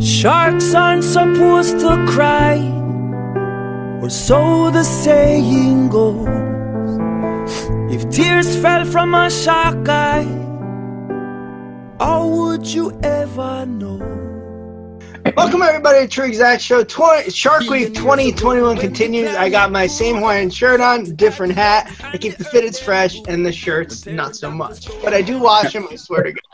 Sharks aren't supposed to cry, or so the saying goes. If tears fell from a shark eye, how would you ever know? Welcome everybody to True Exact Show. 20, Shark Week 2021 continues. I got my same Hawaiian shirt on, different hat. I keep the fitteds fresh and the shirts not so much. But I do wash them, I swear to God.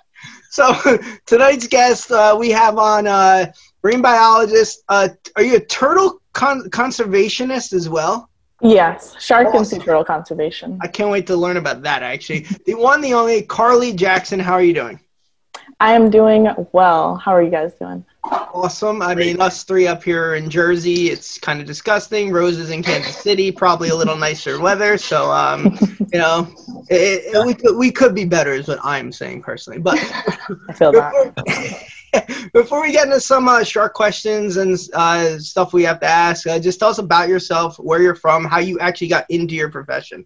So tonight's guest uh, we have on uh, marine biologist. Uh, are you a turtle con- conservationist as well? Yes, shark and sea turtle conservation. I can't wait to learn about that. Actually, the one, the only Carly Jackson. How are you doing? I am doing well. How are you guys doing? Awesome. I mean, us three up here in Jersey, it's kind of disgusting. Rose is in Kansas City, probably a little nicer weather. So, um, you know, it, it, we could we could be better, is what I'm saying personally. But I feel that. before, before we get into some uh, shark questions and uh, stuff we have to ask, uh, just tell us about yourself, where you're from, how you actually got into your profession.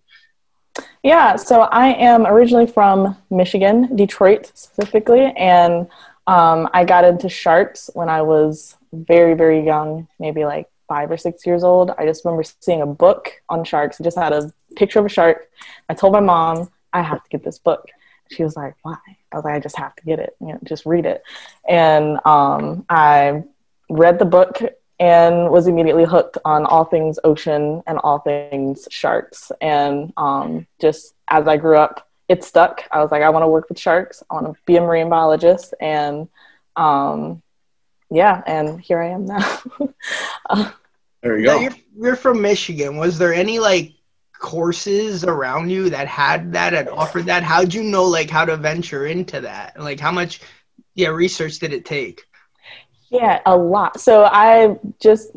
Yeah, so I am originally from Michigan, Detroit specifically, and um, I got into sharks when I was very, very young, maybe like five or six years old. I just remember seeing a book on sharks. It just had a picture of a shark. I told my mom, I have to get this book. She was like, why? I was like, I just have to get it. You know, just read it. And um, I read the book and was immediately hooked on all things ocean and all things sharks. And um, just as I grew up, it stuck. I was like, I want to work with sharks. I want to be a marine biologist. And um, yeah, and here I am now. Uh, There you go. you're, you're from Michigan. Was there any like courses around you that had that and offered that? How'd you know like how to venture into that? Like how much yeah research did it take? yeah, a lot. So I just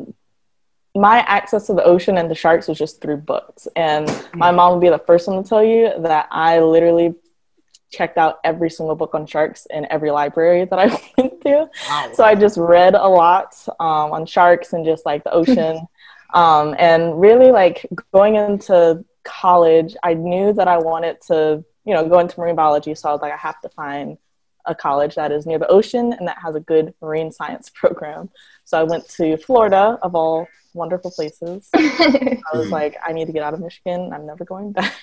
my access to the ocean and the sharks was just through books. And my mom would be the first one to tell you that I literally checked out every single book on sharks in every library that I went to. Wow. so I just read a lot um, on sharks and just like the ocean. um, and really, like going into college, I knew that I wanted to, you know, go into marine biology. So I was like, I have to find a college that is near the ocean and that has a good marine science program. So I went to Florida, of all wonderful places. I was like, I need to get out of Michigan. I'm never going back.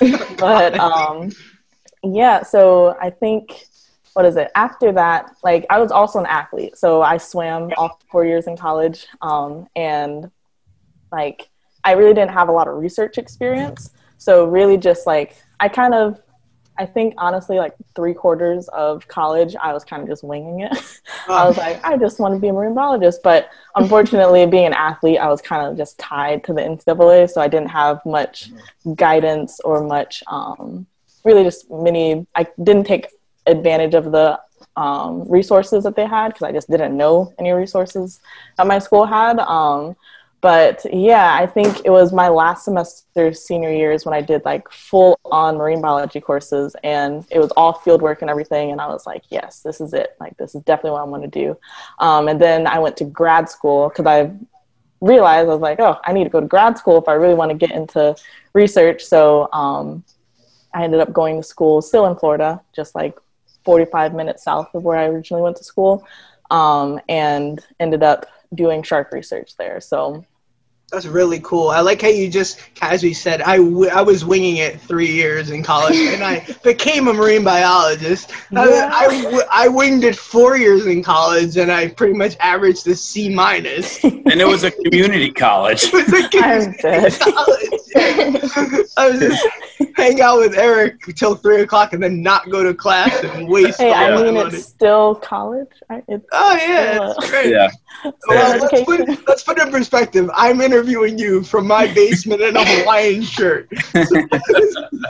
but um, yeah, so I think what is it? After that, like I was also an athlete, so I swam all four years in college, um, and like I really didn't have a lot of research experience. So really, just like I kind of, I think honestly, like three quarters of college, I was kind of just winging it. I was like, I just want to be a marine biologist. But unfortunately, being an athlete, I was kind of just tied to the NCAA, so I didn't have much guidance or much, um, really just many. I didn't take advantage of the um, resources that they had because I just didn't know any resources that my school had. Um, but yeah, I think it was my last semester, senior years, when I did like full on marine biology courses, and it was all field work and everything. And I was like, yes, this is it. Like, this is definitely what I want to do. Um, and then I went to grad school because I realized I was like, oh, I need to go to grad school if I really want to get into research. So um, I ended up going to school still in Florida, just like 45 minutes south of where I originally went to school, um, and ended up doing shark research there. So That's really cool. I like how you just casually said I, w- I was winging it three years in college and I became a marine biologist. I, Yeah. I, w- I winged it four years in college and I pretty much averaged a C minus. And it was a community college. It was a I'm dead. college. Yeah. I was just hang out with Eric till three o'clock and then not go to class and waste hey, all I mean, money. it's still college. I- It's Oh yeah, still, it's great. Yeah. Well, still let's, put, let's put it in perspective. I'm interviewing you from my basement in a Hawaiian shirt.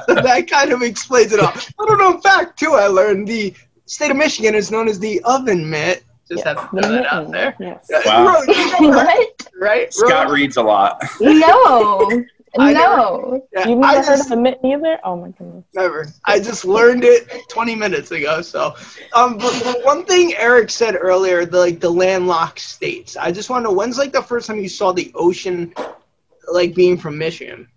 So that kind of explains it all. Little known fact, too, I learned the state of Michigan is known as the oven mitt. Just Yes, have to throw that out there. Yes. Wow. Ro, you know, right? what? right? Scott Ro? reads a lot. No. I no. Yeah, You've I never heard just- of mitten either? Oh my goodness. Never. I just learned it 20 minutes ago. So, um, but, but one thing Eric said earlier, the like the landlocked states. I just want to know when's like the first time you saw the ocean, like being from Michigan.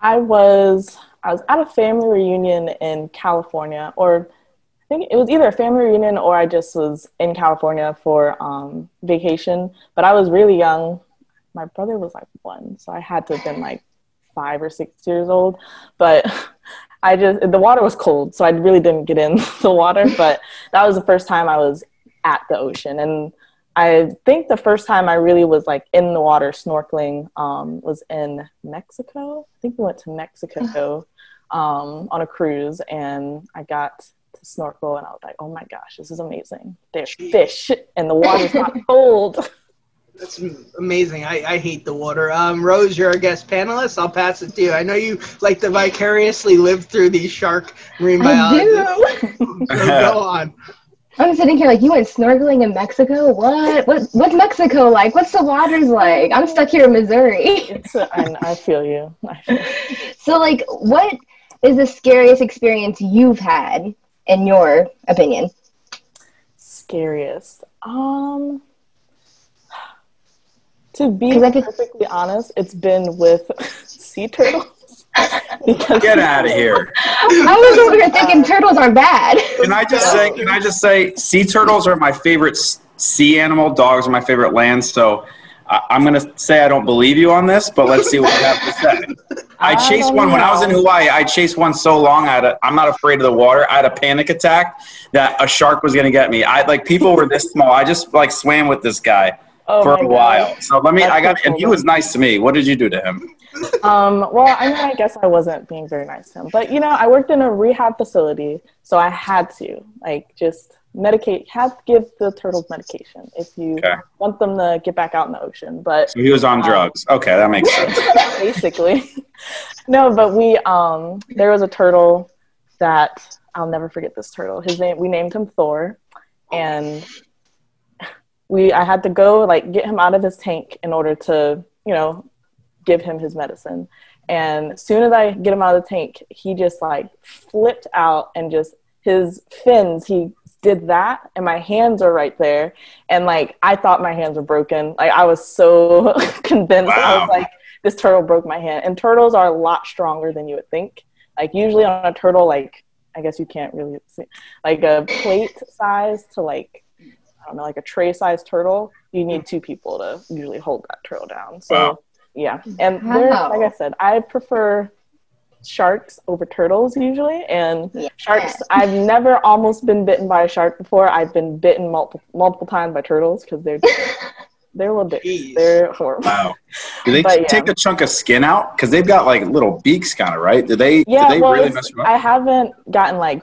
I was I was at a family reunion in California, or I think it was either a family reunion or I just was in California for um, vacation. But I was really young. My brother was like one, so I had to have been like five or six years old. But I just the water was cold, so I really didn't get in the water. But that was the first time I was at the ocean, and I think the first time I really was like in the water snorkeling um, was in Mexico. I think we went to Mexico um, on a cruise, and I got to snorkel, and I was like, "Oh my gosh, this is amazing! There's fish, and the water's not cold." That's amazing. I, I hate the water. Um, Rose, you're a guest panelist. I'll pass it to you. I know you like to vicariously live through these shark marine biologists. so go on. I'm sitting here like you went snorkeling in Mexico. What? What? What's Mexico like? What's the waters like? I'm stuck here in Missouri. It's a, I, I feel you. I feel so, like, what is the scariest experience you've had, in your opinion? Scariest. Um, to be I could- perfectly honest, it's been with sea turtles. because Get out of here. I was over here thinking turtles aren't bad. Can I just say? Can I just say? Sea turtles are my favorite sea animal. Dogs are my favorite land. So I, I'm gonna say I don't believe you on this, but let's see what you have to say. I I chased don't one when I was in. Hawaii. I chased one so long. I had a, I'm not afraid of the water. I had a panic attack that a shark was gonna get me. I like people were this small. I just like swam with this guy Oh for a while. So let me. That's I got, and he was nice to me. What did you do to him? Um, well, I mean, I guess I wasn't being very nice to him, but you know, I worked in a rehab facility, so I had to like just medicate, have give the turtles medication if you Okay. want them to get back out in the ocean. But So he was on drugs. Okay, that makes sense. basically, no. But we, um, there was a turtle that I'll never forget. This turtle, his name, we named him Thor, and we, I had to go like get him out of his tank in order to, you know, give him his medicine. And as soon as I get him out of the tank, he just like flipped out and just his fins, he did that and my hands are right there. And like I thought my hands were broken. Like I was so convinced. I was like, this turtle broke my hand. And turtles are a lot stronger than you would think. Like usually on a turtle, like I guess you can't really see like a plate size to like I don't like a tray sized turtle, you need two people to usually hold that turtle down. So Wow. yeah. And Wow. like I said, I prefer sharks over turtles usually and Yeah. sharks i've never almost been bitten by a shark before i've been bitten multiple multiple times by turtles because they're they're a little dicks Jeez. they're horrible Wow. Do they But, yeah. take a chunk of skin out? Because they've got like little beaks, kind of, right? Do they? yeah do they well really mess you up? i haven't gotten like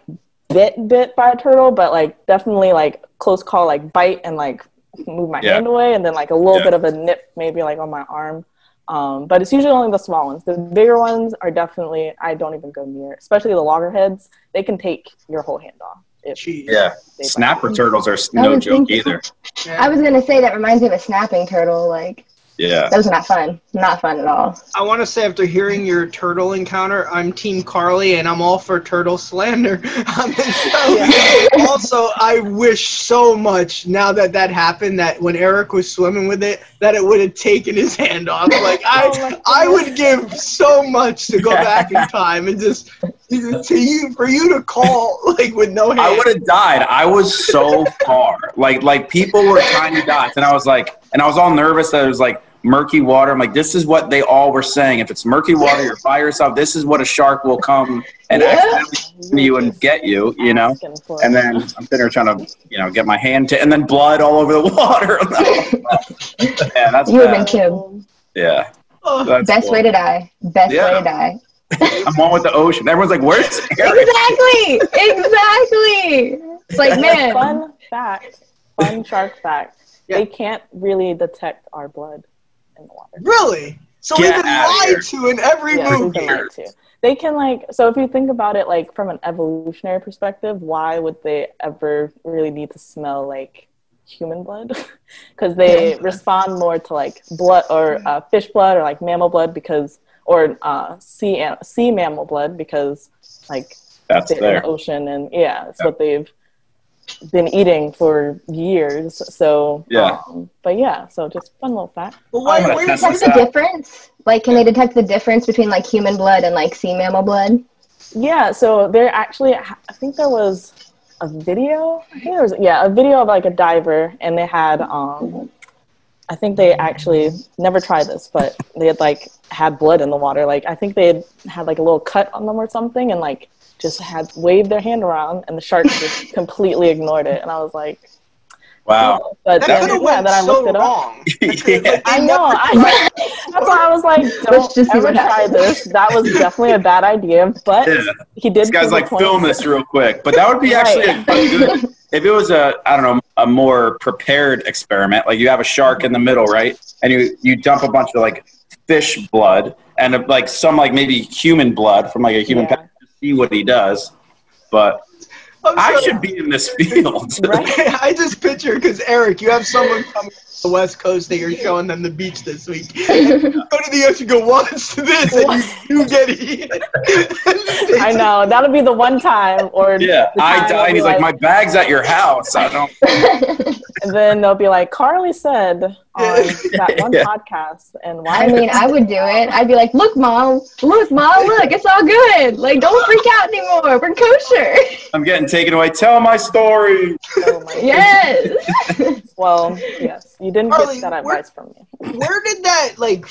bit bit by a turtle but like definitely like close call like bite and like move my Yeah. hand away and then like a little Yeah. bit of a nip maybe like on my arm um, but it's usually only the small ones the bigger ones are definitely i don't even go near especially the loggerheads they can take your whole hand off Jeez. yeah. they. Snapper turtles are no joke thinking- either. Yeah. I was gonna say that reminds me of a snapping turtle. Like Yeah. That was not fun. Not fun at all. I want to say after hearing your turtle encounter, I'm Team Carly, and I'm all for turtle slander on the show. also, I wish so much now that that happened that when Eric was swimming with it, that it would have taken his hand off. Like Oh I, my I would give so much to go back in time and just to you for you to call like with no hand. I would have died. I was so far. Like like people were tiny dots, and I was like, and I was all nervous that it was like murky water. I'm like, this is what they all were saying. If it's murky water, you're by yourself. This is what a shark will come and Yeah. accidentally you and get you. You know. And then I'm sitting there trying to, you know, get my hand to, and then blood all over the water. yeah, that's You have been bad. killed. Yeah, that's Best cool. way to die. Best Yeah. way to die. I'm one with the ocean. Everyone's like, "Where's Eric?" Exactly. exactly. It's like man. fun fact, fun shark fact. Yeah. They can't really detect our blood in the water. really? So Get we've been lied to in every Yeah, we've movie. been lied to. They can like so if you think about it like from an evolutionary perspective, why would they ever really need to smell like human blood? Because they respond more to like blood or uh, fish blood or like mammal blood because or uh, sea an- sea mammal blood because like That's they're in the ocean and yeah, it's what they've been eating for years. So Yeah. um, but yeah, so just fun little fact. But why, I'm why Detect the out. difference? Like, can they detect the difference between like human blood and like sea mammal blood? Yeah, so there actually, I think there was a video. I think there was yeah a video of like a diver, and they had um, I think they actually never tried this, but they had like had blood in the water. Like I think they had had like a little cut on them or something, and like just had waved their hand around, and the shark just completely ignored it. And I was like, Wow. but That then, yeah, went then I so looked it up. wrong. yeah. I know. I, that's why I was like, Let's don't just ever try happens. this. That was definitely a bad idea, but Yeah. he did. This guy's like, film this real quick. But that would be actually a, a good, if it was a, I don't know, a more prepared experiment. Like you have a shark in the middle, right? And you, you dump a bunch of like fish blood and like some like maybe human blood from like a human Yeah. pet to see what he does. But I should be in this field. Right? I just picture because Eric, you have someone coming the West Coast that you're showing them the beach this week. go to the ocean, go watch this, and you, you get eaten. I know that'll be the one time, or yeah, the I die. they'll And he's like, my bag's at your house. I don't. and then they'll be like, Carly said on that one Yeah. podcast, and why? I mean, I would do it. I'd be like, "Look, mom, look, mom, look, it's all good. Like, don't freak out anymore. We're kosher." I'm getting taken away. Tell my story. Oh my Yes. Well, yes, you didn't Carly, get that where- from me. Where did that like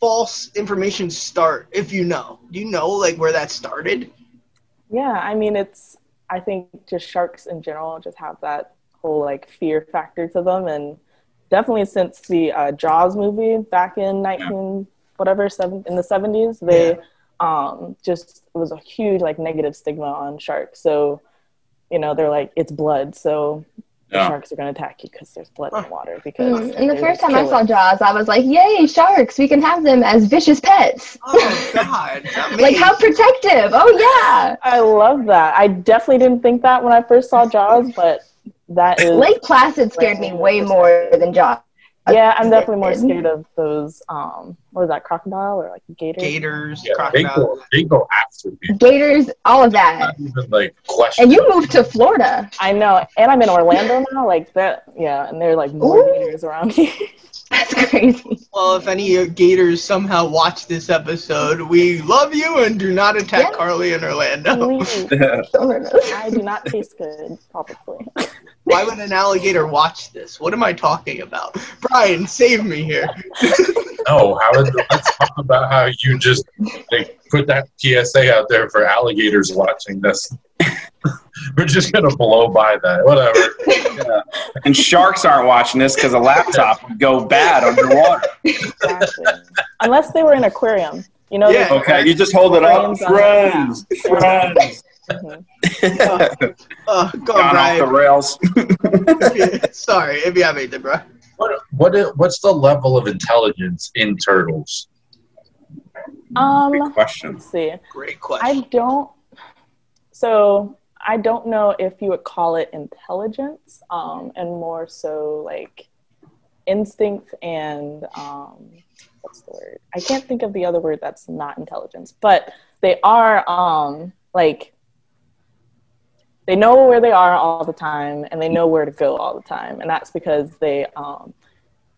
false information start? If you know, do you know like where that started? Yeah, I mean, it's. I think just sharks in general just have that whole like fear factor to them, and definitely since the uh, Jaws movie back in nineteen whatever seven in the seventies, they um just it was a huge like negative stigma on sharks. So, you know, they're like it's blood, so Yeah. sharks are going to attack you because there's blood in the water. Because Mm, And the first time I saw Jaws, I was like, "Yay, sharks! We can have them as vicious pets. Oh God! Like, how protective! Oh yeah." I love that. I definitely didn't think that when I first saw Jaws, but that is Lake Placid scared me way more than Jaws. Yeah. I'm definitely more scared of those. Um, what was that? Crocodile or like gator? Gators, Yeah, they go, they go after me. Gators, all of that. Not even like question. And you moved to Florida. I know, and I'm in Orlando now. Like that, yeah. And there are like more Ooh. gators around here. That's crazy. Well, if any uh, Gators somehow watch this episode, we love you and do not attack Yeah. Carly in Orlando. Please, Don't hurt us. I do not taste good, probably. Why would an alligator watch this? What am I talking about? Brian, save me here. No, how did let's talk about how you just like put that PSA out there for alligators watching this. We're just gonna blow by that. Whatever. And sharks aren't watching this because a laptop would go bad underwater. Exactly. Unless they were in an aquarium, you know. Yeah. Okay, you just hold it up. Friends. Friends, friends. Mhm. Uh, go Gone on, off the rails. Sorry, if you have anything, bro. What what what's the level of intelligence in turtles? Um, Good question. let's see. Great question. I don't. So I don't know if you would call it intelligence, um, and more so like instinct and um, what's the word? I can't think of the other word that's not intelligence, but they are um, like they know where they are all the time and they know where to go all the time, and that's because they um,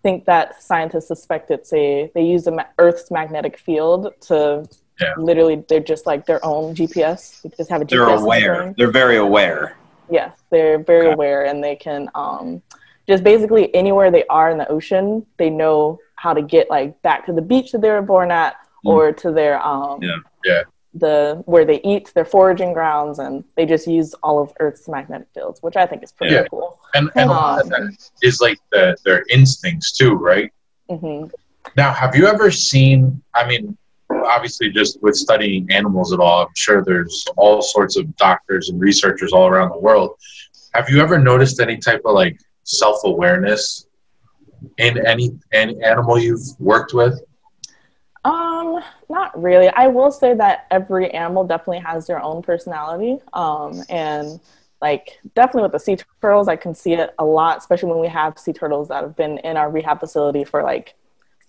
think that scientists suspect it's a they use the ma- Earth's magnetic field to Yeah. literally they're just like their own GPS. They just have a They're GPS. aware. sensor. They're very aware. Yes, they're very Okay. aware and they can um, just basically anywhere they are in the ocean, they know how to get like back to the beach that they were born at or to their um, Yeah. Yeah. The where they eat, their foraging grounds, and they just use all of Earth's magnetic fields, which I think is pretty Yeah. cool. And and a lot of that is like the, their instincts too, right? hmm Now, have you ever seen? I mean, obviously, just with studying animals at all, I'm sure there's all sorts of doctors and researchers all around the world. Have you ever noticed any type of like self awareness in any any animal you've worked with? Um, not really. I will say that every animal definitely has their own personality. Um, and like definitely with the sea turtles, I can see it a lot, especially when we have sea turtles that have been in our rehab facility for like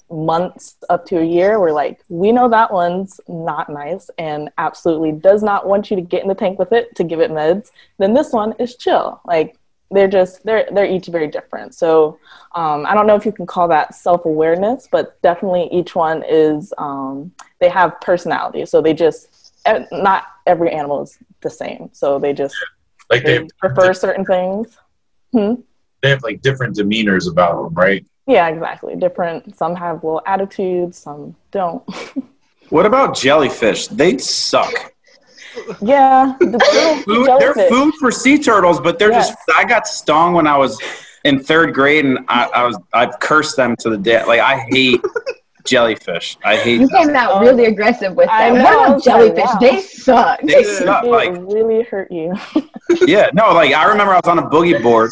months up to a year. We're like, we know that one's not nice and absolutely does not want you to get in the tank with it to give it meds. Then this one is chill. Like they're just they're they're each very different. So um, I don't know if you can call that self awareness, but definitely each one is um, they have personality. So they just eh, not every animal is the same. So they just Like they They have, prefer certain things. Hmm? they have like different demeanors about them, right? Yeah, exactly. Different. Some have little attitudes, some don't. What about jellyfish? They suck. Yeah, the Food, they're food for sea turtles, but they're Yes. just. I got stung when I was in third grade, and I, I was I've cursed them to the death. Like I hate jellyfish. I hate You them. came out really aggressive with I them. know, What about was like, jellyfish? wow. They suck. They suck. Like really hurt you. yeah, no, like I remember I was on a boogie board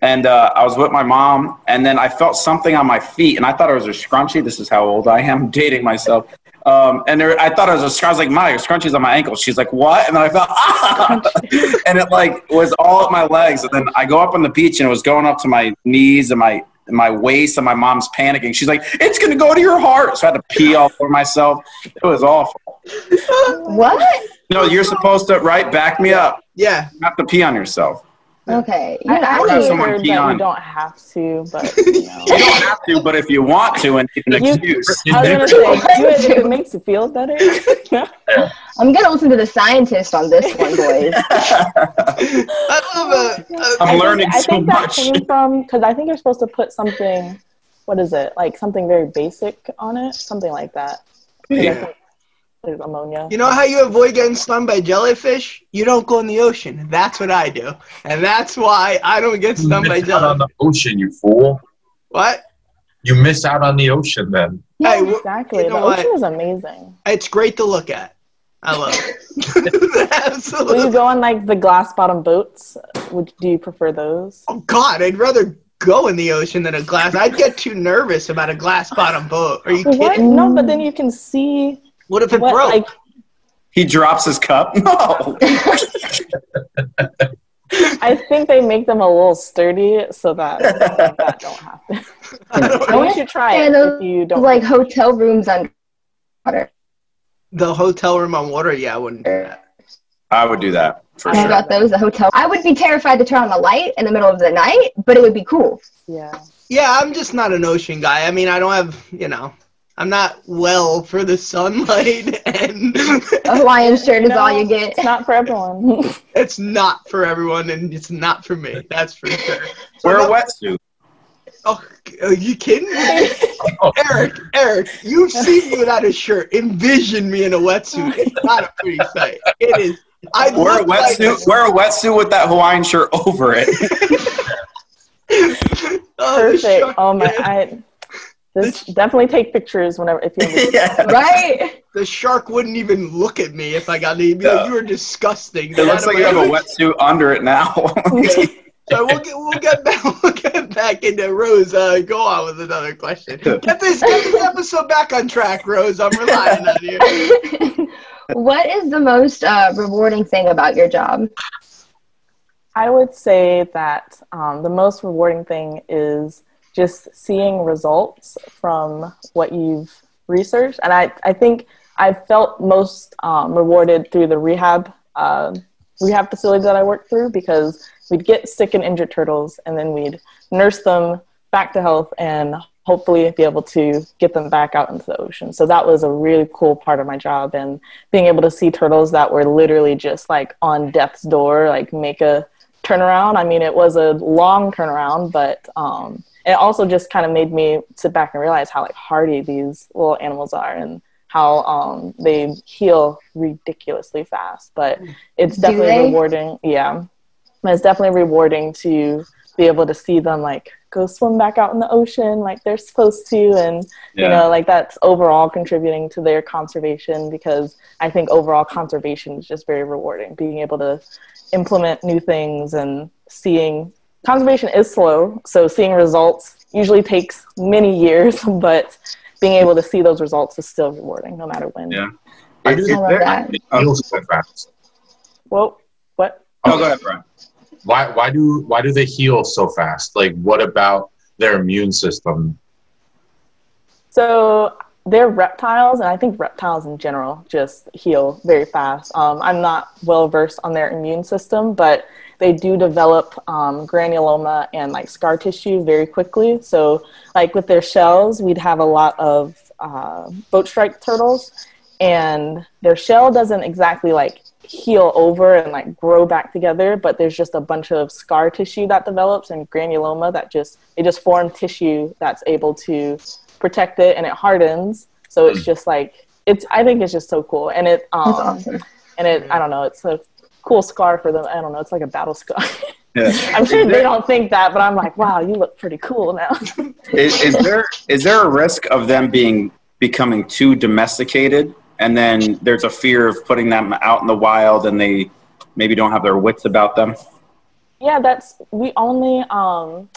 and uh, I was with my mom, and then I felt something on my feet, and I thought it was a scrunchie. This is how old I am, dating myself. Um, and there, I thought it was a scrunchie. I was like, "My scrunchie's on my ankle." She's like, "What?" And then I felt, ah! and it like was all up my legs. And then I go up on the beach, and it was going up to my knees and my my waist, and my mom's panicking. She's like, "It's gonna go to your heart." So I had to pee all over myself. It was awful. What? No, you're supposed to right back me up. Yeah. You have to pee on yourself. Okay. You I know, I actually have someone heard that on. you don't have to, but you know. You don't have to, but if you want to and need an You- excuse. I was gonna say, you, if it makes you feel better. I'm gonna listen to the scientist on this one, boys. I love a, a oh I'm I think- learning I so think that much. came from because I think you're supposed to put something. What is it? Like something very basic on it, something like that. Yeah. Think There's ammonia. You know how you avoid getting stung by jellyfish? You don't go in the ocean. That's what I do. And that's why I don't get You stung by missed out on the ocean, you fool. What? You miss out on the ocean then. Yeah, Hey, exactly. you know the what? ocean is amazing. It's great to look at. I love it. Will you go on like the glass bottom boats? Would do you prefer those? Oh God, I'd rather go in the ocean than a glass. I'd get too nervous about a glass bottom boat. Are you What? kidding? No, but then you can see What if it what broke? like He drops his cup. No. I think they make them a little sturdy so that that don't happen. I don't you should try it those, if you don't like hotel rooms underwater. The hotel room on water, yeah, I wouldn't do that. I would do that for I sure. got those. The hotel. I would be terrified to turn on the light in the middle of the night, but it would be cool. Yeah. Yeah, I'm just not an ocean guy. I mean, I don't have, you know, I'm not well for the sunlight, and A Hawaiian shirt is No, all you get. It's not for everyone. it's not for everyone, and it's not for me. That's for sure. So Wear a wetsuit. Oh, are you kidding me? Eric, Eric, you've seen me without a shirt. Envision me in a wetsuit. It's not a pretty sight. It is. I Wear a look like wetsuit. Wear a wetsuit with that Hawaiian shirt over it. Oh, Perfect. shark- Oh my! I this definitely take pictures whenever if you. Ever, yeah. Right? The shark wouldn't even look at me if I got to be like, you were disgusting. It looks like you have a wetsuit under it now. So we'll get we'll get back we'll get back into Rose. Uh, go on with another question. Get this get this episode back on track, Rose. I'm relying on you. what is the most uh, rewarding thing about your job? I would say that um, the most rewarding thing is just seeing results from what you've researched, and I I think I felt most um, rewarded through the rehab uh, rehab facility that I worked through because we'd get sick and injured turtles, and then we'd nurse them back to health and hopefully be able to get them back out into the ocean. So that was a really cool part of my job and being able to see turtles that were literally just like on death's door, like make a turnaround. I mean, it was a long turnaround, but um, it also just kind of made me sit back and realize how like hardy these little animals are and how um, they heal ridiculously fast. But it's definitely rewarding. Yeah, it's definitely rewarding to be able to see them like go swim back out in the ocean like they're supposed to and you know like that's overall contributing to their conservation because i think overall conservation is just very rewarding being able to implement new things and seeing conservation is slow so seeing results usually takes many years but being able to see those results is still rewarding no matter when Yeah. I do I love that. It heals so fast. well what Oh, go ahead, Brian. Why why do why do they heal so fast? Like what about their immune system? So they're reptiles, and I think reptiles in general just heal very fast. Um, I'm not well versed on their immune system, but they do develop um, granuloma and like scar tissue very quickly. So, like with their shells, we'd have a lot of uh, boat strike turtles, and their shell doesn't exactly like heal over and like grow back together, but there's just a bunch of scar tissue that develops and granuloma that just they just form tissue that's able to protect it and it hardens. So it's just like it's I think it's just so cool. And it um awesome. and it I don't know, it's a cool scar for them. I don't know, it's like a battle scar. Yeah. I'm sure they don't think that, but I'm like, wow, you look pretty cool now. Is, is there is there a risk of them being becoming too domesticated, and then there's a fear of putting them out in the wild, and they maybe don't have their wits about them? Yeah, that's we only um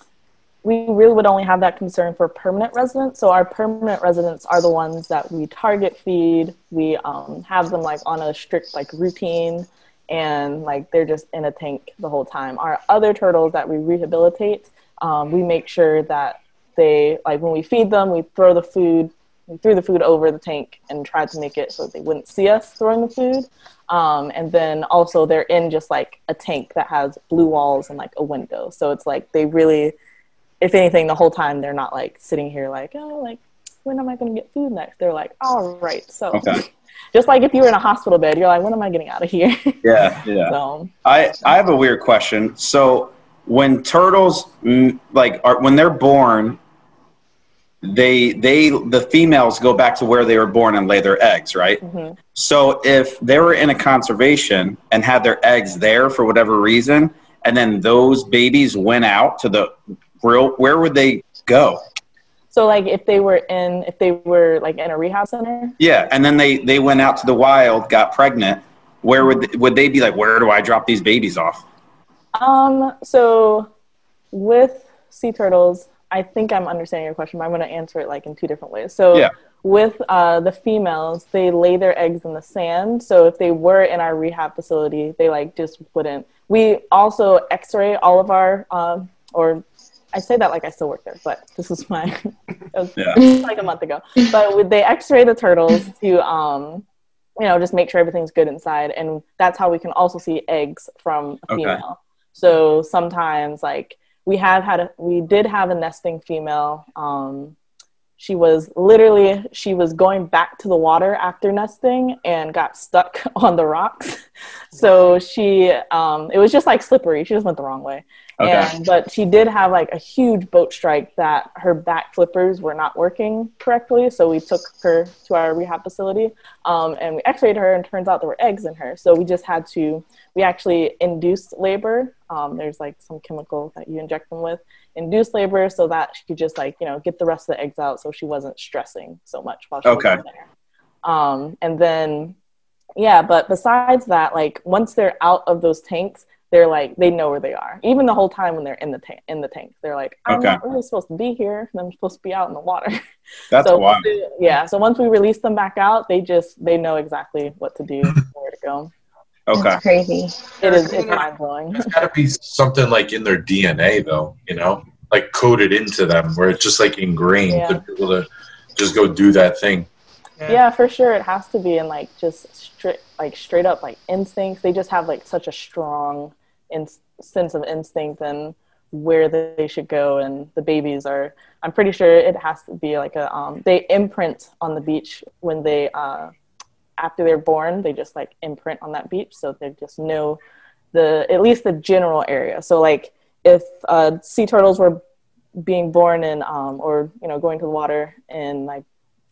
we really would only have that concern for permanent residents. So our permanent residents are the ones that we target feed. We um, have them like on a strict like routine, and like they're just in a tank the whole time. Our other turtles that we rehabilitate, um, we make sure that they like when we feed them, we throw the food, we threw the food over the tank and tried to make it so they wouldn't see us throwing the food. Um, and then also they're in just like a tank that has blue walls and like a window. So it's like they really, if anything, the whole time they're not like sitting here like, oh, like when am I going to get food next? They're like, all right. So Okay. Just like if you were in a hospital bed, you're like, when am I getting out of here? Yeah, yeah. so I I have a weird question. So when turtles mm, like are when they're born, they they the females go back to where they were born and lay their eggs, right? mhm. So if they were in a conservation and had their eggs there for whatever reason, and then those babies went out to the real, where would they go? So like if they were in, if they were like in a rehab center, Yeah, and then they they went out to the wild, got pregnant. Where would they, would they be like? Where do I drop these babies off? Um, so with sea turtles, I think I'm understanding your question, but I'm going to answer it like in two different ways. So Yeah. with uh, the females, they lay their eggs in the sand. So if they were in our rehab facility, they like just wouldn't. We also X-ray all of our, um, or I say that like I still work there, but this is my, it was Yeah. like a month ago. But they X-ray the turtles to, um, you know, just make sure everything's good inside, and that's how we can also see eggs from a Okay. female. So sometimes, like we have had, a, we did have a nesting female. Um, she was literally she was going back to the water after nesting and got stuck on the rocks. So she, um, it was just like slippery. She just went the wrong way. Okay. And but she did have like a huge boat strike that her back flippers were not working correctly. So we took her to our rehab facility um, and we x-rayed her and turns out there were eggs in her. So we just had to we actually induced labor. Um, there's like some chemical that you inject them with, induced labor so that she could just like, you know, get the rest of the eggs out so she wasn't stressing so much while she Okay. was in there. Um, and then yeah, but besides that, like once they're out of those tanks, they're like they know where they are. Even the whole time when they're in the tank in the tank, they're like, I'm Okay. not really supposed to be here. I'm supposed to be out in the water. That's so wild. yeah, so once we release them back out, they just they know exactly what to do, where to go. Okay. That's crazy. It is it's mind blowing. There's got to be something like in their DNA, though, you know, like coded into them, where it's just like ingrained Yeah. to be able to just go do that thing. Yeah, for sure, it has to be in like just straight like straight up like instincts. They just have like such a strong in- sense of instinct and where they should go. And the babies are. I'm pretty sure it has to be like a. Um, they imprint on the beach when they uh, after they're born. They just like imprint on that beach, so they just know the at least the general area. So like if uh, sea turtles were being born in um, or you know going to the water in like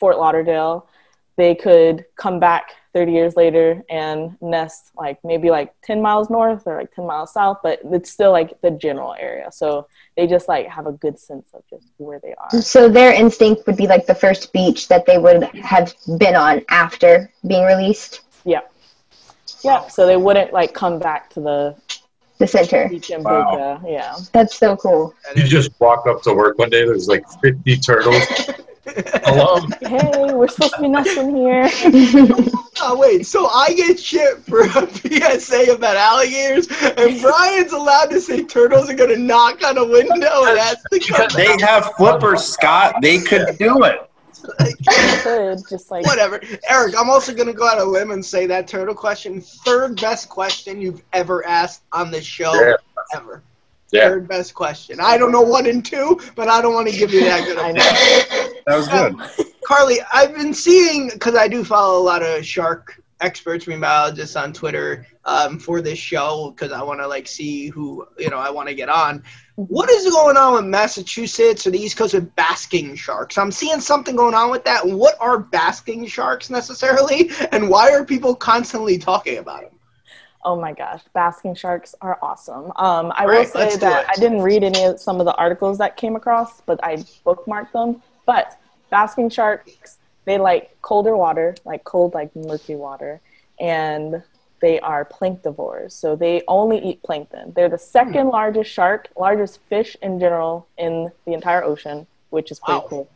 Fort Lauderdale, they could come back 30 years later and nest like maybe like 10 miles north or like 10 miles south, but it's still like the general area. So they just like have a good sense of just where they are. So their instinct would be like the first beach that they would have been on after being released, Yeah. Yeah. So they wouldn't like come back to the the center. beach in Wow. Boca. Yeah. That's so cool. You just walk up to work one day, there's like 50 turtles. Hello. Hey, we're supposed to be nesting here. Oh wait, so I get shit for a PSA about alligators, and Brian's allowed to say turtles are gonna knock on a window and ask to come They out. have flippers, Scott. They could do it. Could just like Whatever. Eric, I'm also gonna go out on a limb and say that turtle question, third best question you've ever asked on this show Yeah. ever. Yeah. Third best question. I don't know one and two, but I don't want to give you that good. I of know. That was good. Carly, I've been seeing because I do follow a lot of shark experts, marine biologists on Twitter um, for this show because I want to like see who you know I want to get on. What is going on with Massachusetts or the East Coast with basking sharks? I'm seeing something going on with that. What are basking sharks necessarily, and why are people constantly talking about them? Oh my gosh, basking sharks are awesome. Um, I Right, will say that. I didn't read any of some of the articles that came across, but I bookmarked them. But basking sharks, they like colder water, like cold, like murky water, and they are planktivores. So they only eat plankton. They're the second hmm. largest shark, largest fish in general in the entire ocean, which is pretty Wow. cool.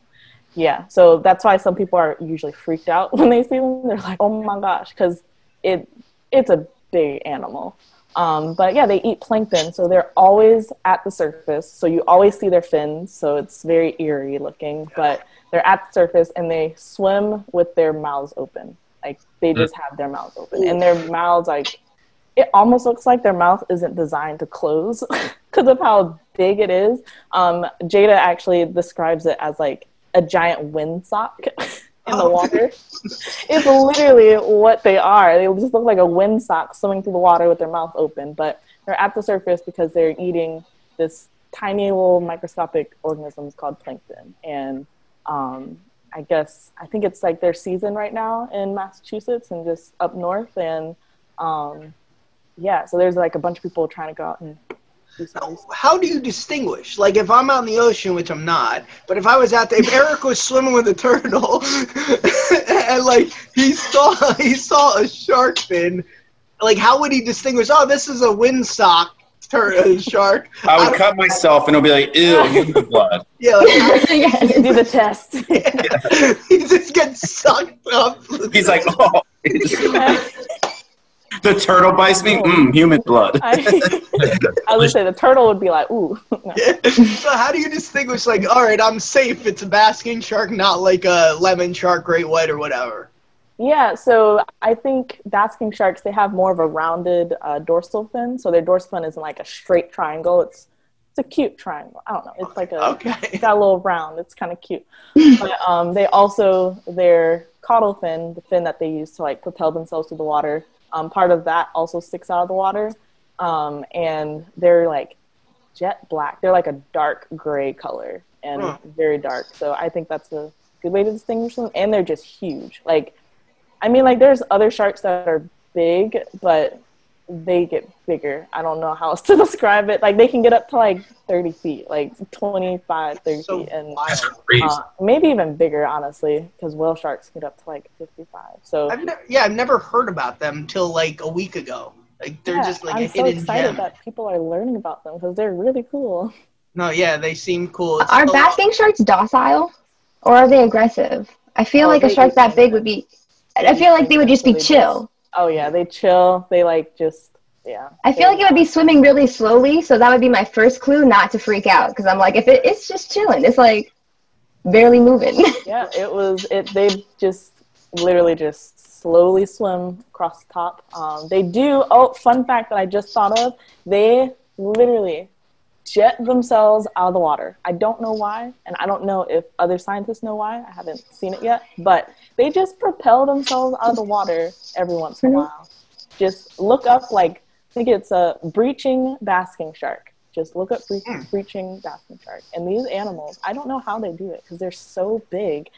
Yeah, so that's why some people are usually freaked out when they see them. They're like, "Oh my gosh," because it it's a big animal. Um, but yeah, they eat plankton, so they're always at the surface. So you always see their fins. So it's very eerie looking, but they're at the surface and they swim with their mouths open. Like they just have their mouths open, and their mouths like it almost looks like their mouth isn't designed to close because of how big it is. Um, Jada actually describes it as like a giant windsock in the Oh. water. it's literally what they are. They just look like a windsock swimming through the water with their mouth open, but they're at the surface because they're eating this tiny little microscopic organisms called plankton. And um, I guess I think it's like their season right now in Massachusetts and just up north. And um, yeah, so there's like a bunch of people trying to go out and do some research. How do you distinguish? Like if I'm out in the ocean, which I'm not, but if I was out there, if Eric was swimming with a turtle, and like he saw he saw a shark fin, like how would he distinguish? Oh, this is a windsock tur- uh, shark. I would cut myself and it'll be like, ew, human blood. Yeah, like, Yeah. do the test. he just gets sucked up. He's like, oh. The turtle bites me. Mm, human blood. I, I would say the turtle would be like, ooh. No. so how do you distinguish? Like, all right, I'm safe. It's a basking shark, not like a lemon shark, great white, or whatever. Yeah, so I think basking sharks they have more of a rounded uh, dorsal fin. So their dorsal fin isn't like a straight triangle. It's it's a cute triangle. I don't know. It's like a Okay. it's got a little round. It's kind of cute. but um, they also their caudal fin, the fin that they use to like propel themselves through the water. Um, part of that also sticks out of the water, um, and they're like jet black. They're like a dark gray color and very dark. So I think that's a good way to distinguish them. And they're just huge. Like, I mean, like there's other sharks that are big, but they get bigger. I don't know how else to describe it. Like they can get up to like 30 feet, like 25, 30 So feet, and. That's crazy. uh, maybe even bigger, honestly, because whale sharks can get up to like 55. So I've never, yeah, I've never heard about them till like a week ago. Like they're yeah, just like I'm a so hidden excited gem. that people are learning about them because they're really cool. No, yeah, they seem cool. It's Are so- basking sharks docile, or are they aggressive? I feel Oh, like a shark that big would be. I feel like they would just be So they chill. Oh yeah, they chill. They like just yeah. I feel like it would be swimming really slowly, so that would be my first clue not to freak out. Because I'm like, if it, it's just chilling, it's like barely moving. yeah, it was it. They just literally just slowly swim across the top. Um, they do. Oh, fun fact that I just thought of: they literally jet themselves out of the water. I don't know why, and I don't know if other scientists know why. I haven't seen it yet, but they just propel themselves out of the water every once in a Mhm. while. Just look up like I think it's a breaching basking shark. Just look up bre- Hmm. breaching basking shark. And these animals, I don't know how they do it because they're so big.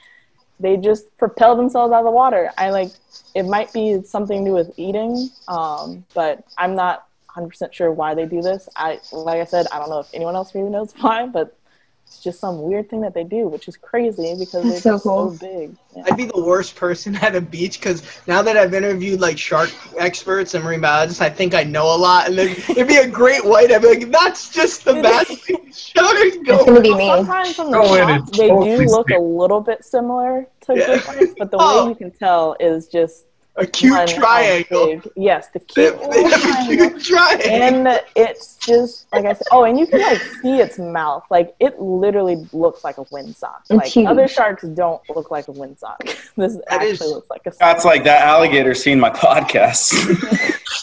They just propel themselves out of the water. I like it might be something to do with eating, um, but I'm not 100% sure why they do this. I like I said, I don't know if anyone else really knows why, but it's just some weird thing that they do, which is crazy because they're so cool. so big. Yeah. I'd be the worst person at a beach because now that I've interviewed like shark experts and marine biologists, I think I know a lot. And then it'd be a great white. I'd be like, that's just the basking shark. It's gonna be me. Sometimes from the Go top, they totally do look stick. a little bit similar to Yeah. great whites, but the Oh. way you can tell is just A cute one, triangle. big- Yes, the They cute they little have a triangle. cute triangle. And it's just like I said. Oh, and you can like see its mouth. Like it literally looks like a windsock. It's Like huge. other sharks don't look like a windsock. this That actually is- looks like a. That's like that alligator seen my podcast.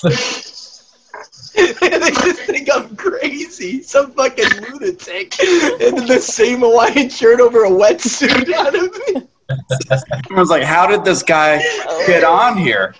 they just think I'm crazy, some fucking lunatic, in the same Hawaiian shirt over a wetsuit out of me. Everyone's like, how did this guy get on here?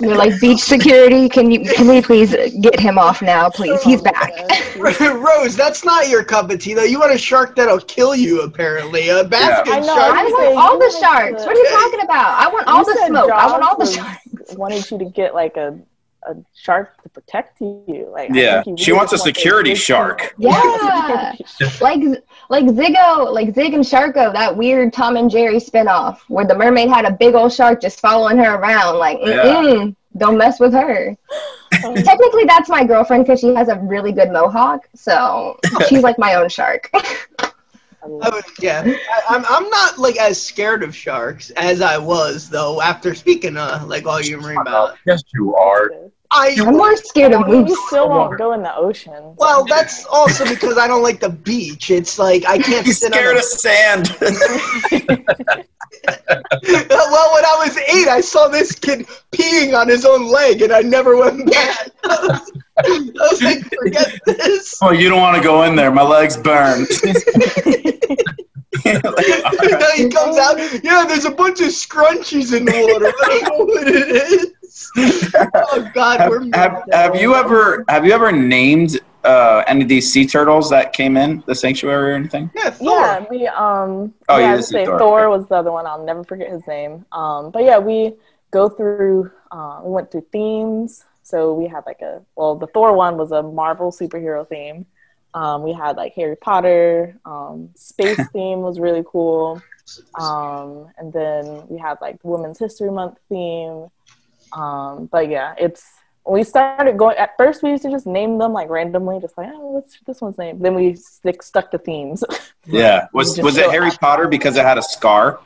You're like beach security. Can you can we please get him off now, please? He's oh, back. Rose, that's not your cup of tea, though. You want a shark that'll kill you, apparently. A basket I know, shark. I want all you the want sharks. the- What are you talking about? I want all You the said smoke. I want all the sharks. Wanted you to get like a a shark to protect you. Like I Yeah, think you she wants a security big shark. Yeah. like like Ziggo, like Zig and Sharko, that weird Tom and Jerry spinoff where the mermaid had a big old shark just following her around. Like, mm-mm, don't mess with her. Technically, that's my girlfriend because she has a really good mohawk, so she's like my own shark. I would- yeah, I, I'm, I'm not like as scared of sharks as I was though after speaking uh like all you marine about. Yes, you are. I I'm more scared of You still won't go in the ocean. well, that's also because I don't like the beach. It's like I can't He's sit scared on of sand. well, when I was eight, I saw this kid peeing on his own leg, and I never went back. I was like, forget this. oh, you don't want to go in there. My legs burn. And then he comes out. Yeah, there's a bunch of scrunchies in the water. I don't know what it is. Oh God, we're have, have, have you ever have you ever named uh, any of these sea turtles that came in the sanctuary or anything? yeah, Thor. Yeah, we um Oh, yeah, you I did would say say Thor, Thor, okay. was the other one. I'll never forget his name. Um, but yeah, we go through. Uh, we went through themes. So we had like a well, the Thor one was a Marvel superhero theme. Um, we had like Harry Potter. Um, space theme was really cool. Um, and then we had like Women's History Month theme. Um, but yeah, it's we started going at first we used to just name them like randomly, just like oh, what's this one's name? Then we stick stuck to themes. Yeah. Was was it Harry Potter because it had a scar?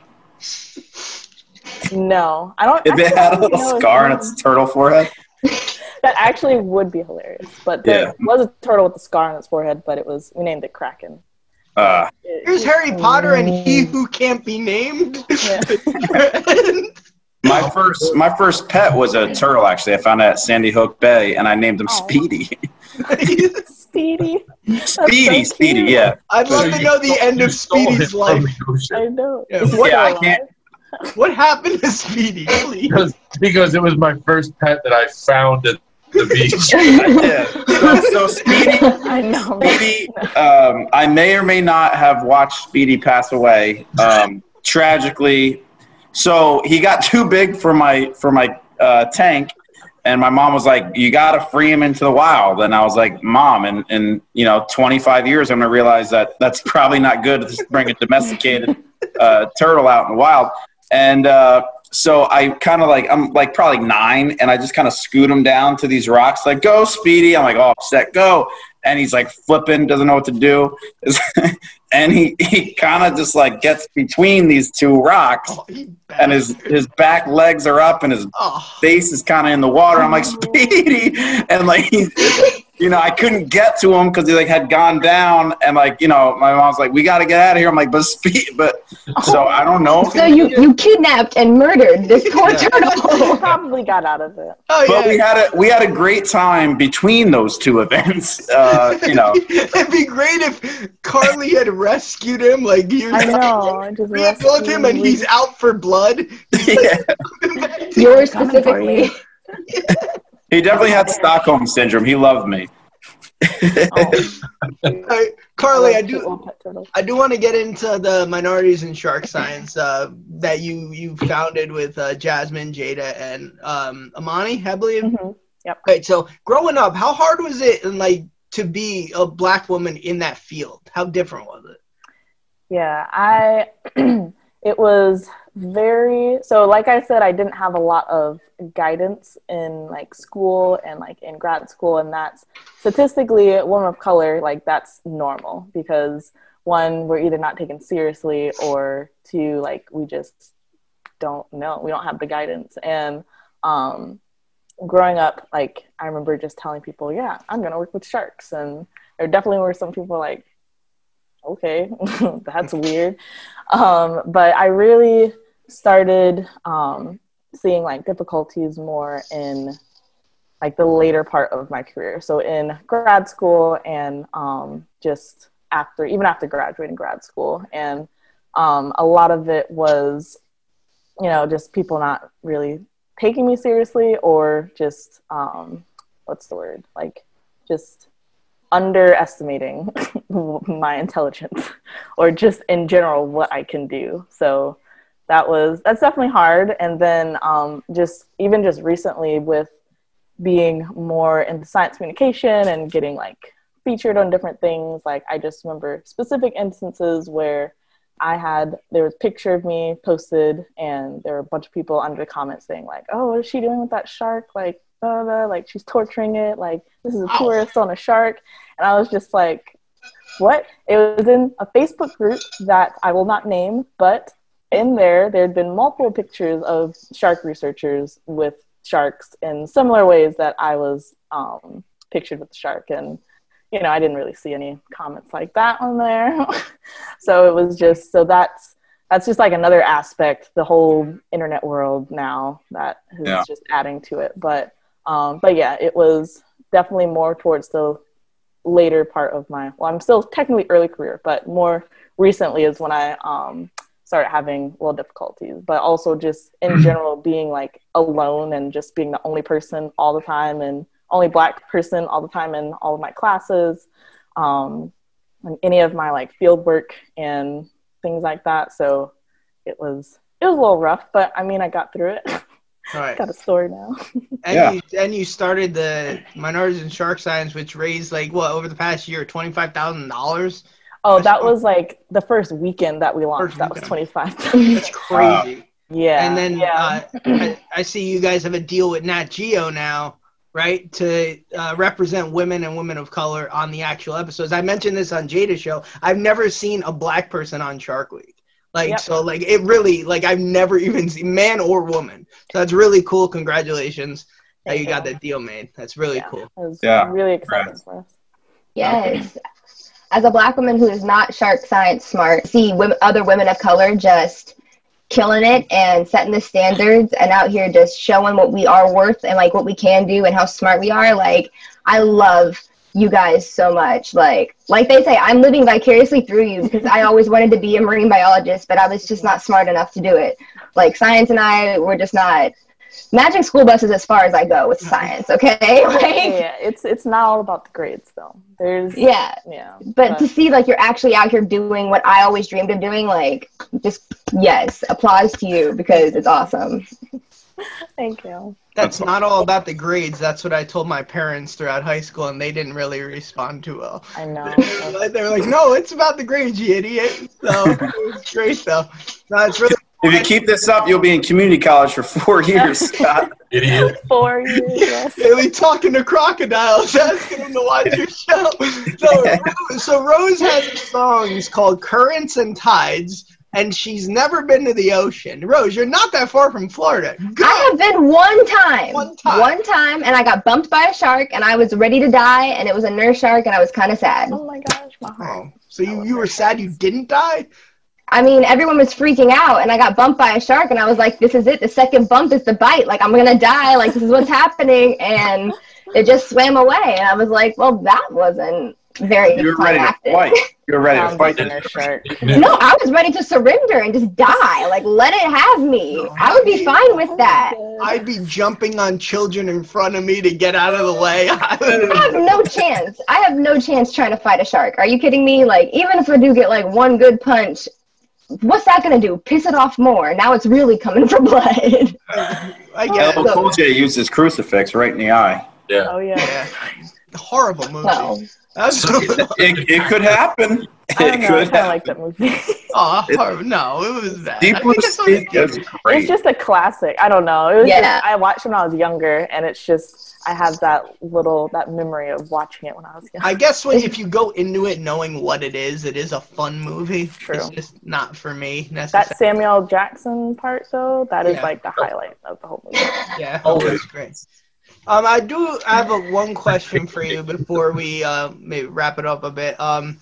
no, I don't. If it had a little scar on its turtle forehead? that actually would be hilarious. But there Yeah. was a turtle with a scar on its forehead, but it was we named it Kraken. Uh, Here's Harry Potter and he who can't be named. my first my first pet was a turtle. Actually, I found it at Sandy Hook Bay, and I named him Oh. Speedy. Speedy. Speedy, so Speedy. Yeah. I'd love to know the end of Speedy's life. I know. Yeah, what- Yeah, I can't- What happened to Speedy? Because, because it was my first pet that I found at the beach. yeah. So, so Speedy, I know. Speedy, um, I may or may not have watched Speedy pass away um, tragically. So he got too big for my for my uh, tank, and my mom was like, "You got to free him into the wild." And I was like, "Mom, in in you know 25 years, I'm gonna realize that that's probably not good to bring a domesticated uh, turtle out in the wild." And uh, so I kind of like I'm like probably nine, and I just kind of scoot him down to these rocks, like "Go, Speedy!" I'm like, "Oh, set, go!" And he's like flipping, doesn't know what to do, and he he kind of just like gets between these two rocks, Oh, and his his back legs are up, and his Oh. face is kind of in the water. I'm like, Speedy, and like he, you know, I couldn't get to him because he like had gone down, and like you know, my mom's like, we got to get out of here. I'm like, but Speed, but so I don't know. So you you kidnapped and murdered this poor He turtle. probably got out of it. Oh, But we had a we had a great time between those two events. Uh, you know, It'd be great if Carlee had rescued him. Like you I know. I just rebuilt him and he's out for blood. yeah. Yours Coming for specifically. He definitely had Stockholm syndrome. He loved me. Uh, Carlee, I do. I do want to get into the minorities in shark science uh, that you you founded with uh, Jasmin, Jaida, and um, Amani, I believe. Mhm. Right. So, growing up, how hard was it, like, to be a black woman in that field? How different was it? Yeah, I it was very so like I said I didn't have a lot of guidance in like school and like in grad school and that's statistically a woman of color like that's normal because one we're either not taken seriously or two like we just don't know we don't have the guidance and um growing up like I remember just telling people yeah I'm to work with sharks and there definitely were some people like okay, that's weird. Um, but I really started um, seeing like difficulties more in like the later part of my career. So in grad school and um, just after, even after graduating grad school. And um, a lot of it was, you know, just people not really taking me seriously or just, um, what's the word? Like, just underestimating my intelligence or just in general what I can do. So that was that's definitely hard. And then um, just even just recently with being more into science communication and getting like featured on different things, like I just remember specific instances where I had there was a picture of me posted and there were a bunch of people under the comments saying like, "Oh, what is she doing with that shark?" Like blah, blah, like she's torturing it like this is a tourist on a shark and i was just like what it was in a facebook group that i will not name but in there there had been multiple pictures of shark researchers with sharks in similar ways that i was um, pictured with the shark. And you know i didn't really see any comments like that on there. So it was just so that's that's just like another aspect the whole internet world now that is yeah. just adding to it. But um, but yeah, it was definitely more towards the later part of my, well, I'm still technically early career, but more recently is when I um, started having little difficulties. But also just in general being like alone and just being the only person all the time and only black person all the time in all of my classes um, and any of my like field work and things like that. So it was it was a little rough, but I mean I got through it. Right. Got a story now. and yeah. you and you started the Minorities in Shark Science, which raised like what over the past year, twenty five thousand dollars. Oh, that was like the first weekend that we launched. That was twenty five. That's crazy. Wow. Yeah. And then yeah. Uh, I, I, see you guys have a deal with Nat Geo now, right? To uh, represent women and women of color on the actual episodes. I mentioned this on Jada's show. I've never seen a black person on Shark Week. Like yep. so, like it really like I've never even seen man or woman. So that's really cool. Congratulations that you, got that deal made. That's really yeah. cool. yeah, really exciting for us. Yes. As a black woman who is not shark science smart, see women, other women of color just killing it and setting the standards and out here just showing what we are worth and like what we can do and how smart we are. Like I love you guys so much. Like like they say, I'm living vicariously through you because I always wanted to be a marine biologist, but I was just not smart enough to do it. Like science and I were just not matching school buses as far as I go with mm-hmm. science. Okay, like yeah, it's it's not all about the grades though. There's yeah, yeah. But, but to see like you're actually out here doing what I always dreamed of doing, like just yes, applause to you because it's awesome. Thank you. That's not all about the grades. That's what I told my parents throughout high school, and they didn't really respond too well. I know. they were like, "No, it's about the grades, you idiot." So it's great though. No, it's really. If you keep this up, you'll be in community college for four years, Scott. Idiot. Four years. Yes. Haley talking to crocodiles, asking them to watch your show. So, so Rose has songs called "Currents and Tides." and she's never been to the ocean. Rose, you're not that far from Florida. Go. I have been one time. One time. One time, and I got bumped by a shark, and I was ready to die, and it was a nurse shark, and I was kind of sad. Oh my gosh, my heart. Oh, so you, you were sad you didn't die? I mean, everyone was freaking out, and I got bumped by a shark, and I was like, this is it. The second bump is the bite. Like, I'm going to die. Like, this is what's happening. And it just swam away. And I was like, well, that wasn't very You're ready to fight. You're ready to fight. That shark. No, I was ready to surrender and just die. Like, let it have me. I would be fine with that. I'd be jumping on children in front of me to get out of the way. I have no chance. I have no chance trying to fight a shark. Are you kidding me? Like, even if I do get like one good punch, what's that gonna do? Piss it off more. Now it's really coming for blood. I guess. Oh, Cool J used his crucifix right in the eye. Yeah. Oh yeah. yeah. Horrible movie. Well, it, it could happen. It know, could. I like that movie. oh, it, no, it was bad. Deep Blue Sea is great. It's just a classic. I don't know. It was yeah. Just, I watched when I was younger, and it's just I have that little that memory of watching it when I was young. I guess when, if you go into it knowing what it is, it is a fun movie. True. It's just not for me. necessarily. That Samuel Jackson part, though, that is yeah. like the highlight of the whole movie. Yeah, always great. Um, I do have a one question for you before we uh, maybe wrap it up a bit. Um,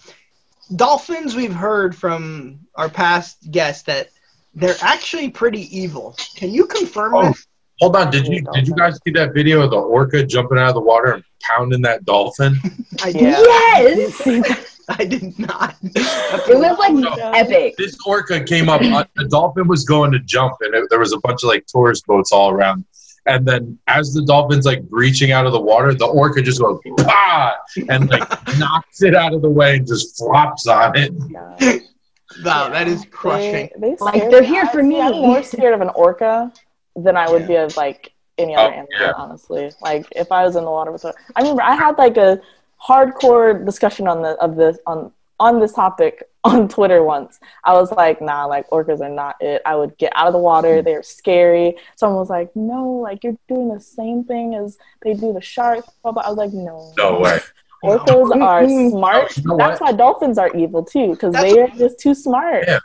dolphins, we've heard from our past guests that they're actually pretty evil. Can you confirm oh, this? Hold on, did you did you guys see that video of the orca jumping out of the water and pounding that dolphin? I did. Yes. I did not. It was like No. epic. This orca came up. uh, The dolphin was going to jump, and it, there was a bunch of like tourist boats all around. And then, as the dolphin's like breaching out of the water, the orca just goes bah and like knocks it out of the way and just flops on it. Yeah. Wow, that is crushing. They, they Like, they're here for me. I'm more scared of an orca than I would be of like any oh, other Oh, animal. yeah. Honestly, like if I was in the water with, a, I remember I had like a hardcore discussion on the of this on on this topic on Twitter once. I was like, nah, like orcas are not it. I would get out of the water. Mm-hmm. They're scary. Someone was like, no, like you're doing the same thing as they do the sharks. Blah, blah. I was like, no. No way. Orcas are smart. You know That's why dolphins are evil too, because they are just too smart. Yeah.